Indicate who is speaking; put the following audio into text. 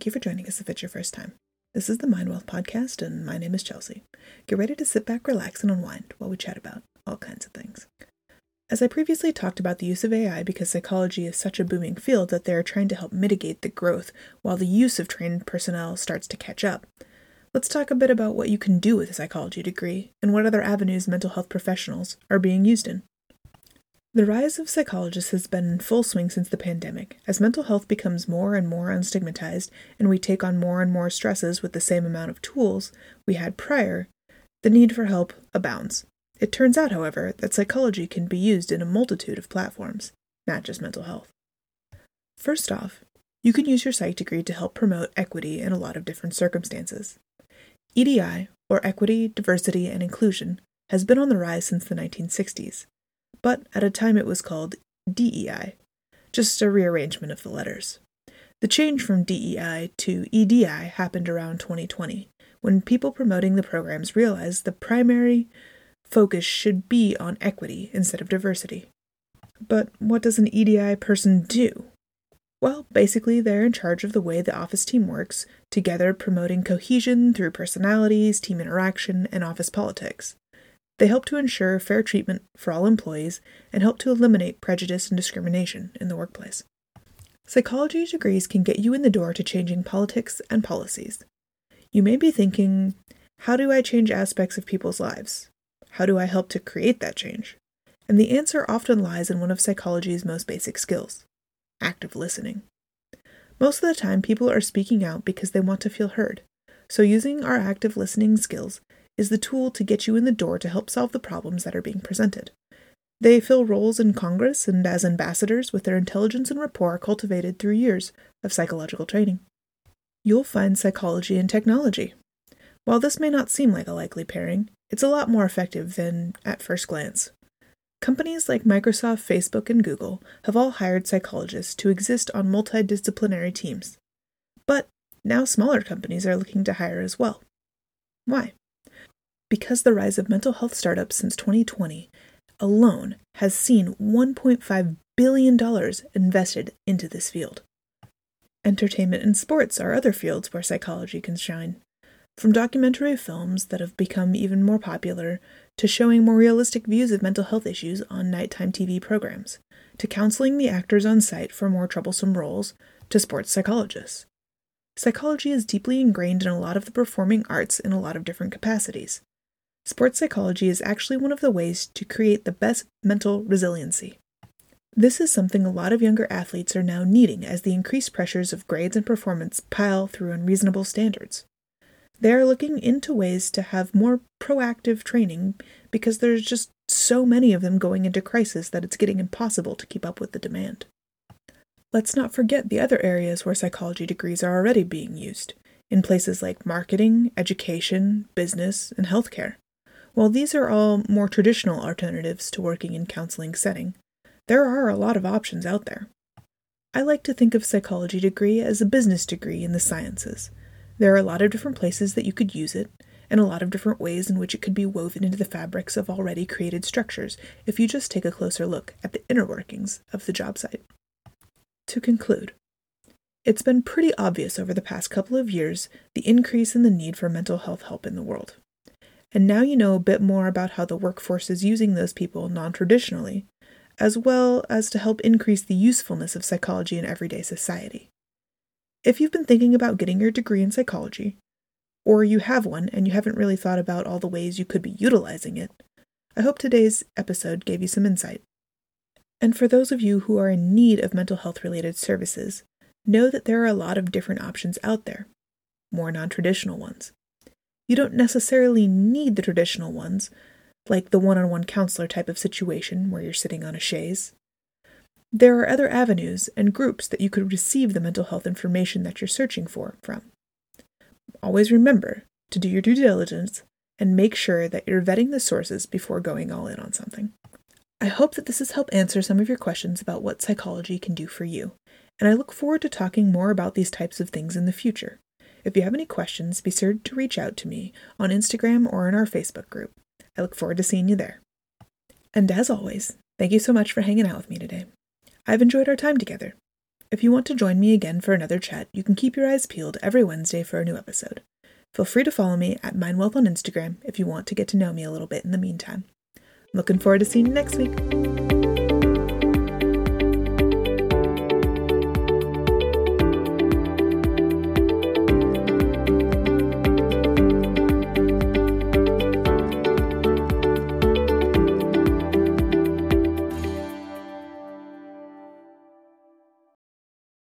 Speaker 1: thank you for joining us if it's your first time. This is the Mind Wealth Podcast, and my name is Chelsea. Get ready to sit back, relax, and unwind while we chat about all kinds of things. As I previously talked about the use of AI because psychology is such a booming field that they are trying to help mitigate the growth while the use of trained personnel starts to catch up. Let's talk a bit about what you can do with a psychology degree and what other avenues mental health professionals are being used in. The rise of psychologists has been in full swing since the pandemic. As mental health becomes more and more unstigmatized, and we take on more and more stresses with the same amount of tools we had prior, the need for help abounds. It turns out, however, that psychology can be used in a multitude of platforms, not just mental health. First off, you can use your psych degree to help promote equity in a lot of different circumstances. EDI, or Equity, Diversity, and Inclusion, has been on the rise since the 1960s but at a time it was called DEI, just a rearrangement of the letters. The change from DEI to EDI happened around 2020, when people promoting the programs realized the primary focus should be on equity instead of diversity. But what does an EDI person do? Well, basically, they're in charge of the way the office team works, together promoting cohesion through personalities, team interaction, and office politics. They help to ensure fair treatment for all employees and help to eliminate prejudice and discrimination in the workplace. Psychology degrees can get you in the door to changing politics and policies. You may be thinking, how do I change aspects of people's lives? How do I help to create that change? And the answer often lies in one of psychology's most basic skills active listening. Most of the time, people are speaking out because they want to feel heard. So, using our active listening skills is the tool to get you in the door to help solve the problems that are being presented. They fill roles in Congress and as ambassadors with their intelligence and rapport cultivated through years of psychological training. You'll find psychology and technology. While this may not seem like a likely pairing, it's a lot more effective than at first glance. Companies like Microsoft, Facebook, and Google have all hired psychologists to exist on multidisciplinary teams. But now smaller companies are looking to hire as well. Why? Because the rise of mental health startups since 2020 alone has seen $1.5 billion invested into this field. Entertainment and sports are other fields where psychology can shine. From documentary films that have become even more popular, to showing more realistic views of mental health issues on nighttime TV programs, to counseling the actors on site for more troublesome roles, to sports psychologists. Psychology is deeply ingrained in a lot of the performing arts in a lot of different capacities. Sports psychology is actually one of the ways to create the best mental resiliency. This is something a lot of younger athletes are now needing as the increased pressures of grades and performance pile through unreasonable standards. They are looking into ways to have more proactive training because there's just so many of them going into crisis that it's getting impossible to keep up with the demand. Let's not forget the other areas where psychology degrees are already being used, in places like marketing, education, business, and healthcare. While these are all more traditional alternatives to working in counseling setting, there are a lot of options out there. I like to think of psychology degree as a business degree in the sciences. There are a lot of different places that you could use it, and a lot of different ways in which it could be woven into the fabrics of already created structures if you just take a closer look at the inner workings of the job site. To conclude, it's been pretty obvious over the past couple of years the increase in the need for mental health help in the world. And now you know a bit more about how the workforce is using those people non traditionally, as well as to help increase the usefulness of psychology in everyday society. If you've been thinking about getting your degree in psychology, or you have one and you haven't really thought about all the ways you could be utilizing it, I hope today's episode gave you some insight. And for those of you who are in need of mental health related services, know that there are a lot of different options out there, more non traditional ones. You don't necessarily need the traditional ones, like the one on one counselor type of situation where you're sitting on a chaise. There are other avenues and groups that you could receive the mental health information that you're searching for from. Always remember to do your due diligence and make sure that you're vetting the sources before going all in on something. I hope that this has helped answer some of your questions about what psychology can do for you, and I look forward to talking more about these types of things in the future. If you have any questions, be sure to reach out to me on Instagram or in our Facebook group. I look forward to seeing you there. And as always, thank you so much for hanging out with me today. I've enjoyed our time together. If you want to join me again for another chat, you can keep your eyes peeled every Wednesday for a new episode. Feel free to follow me at MindWealth on Instagram if you want to get to know me a little bit in the meantime. I'm looking forward to seeing you next week.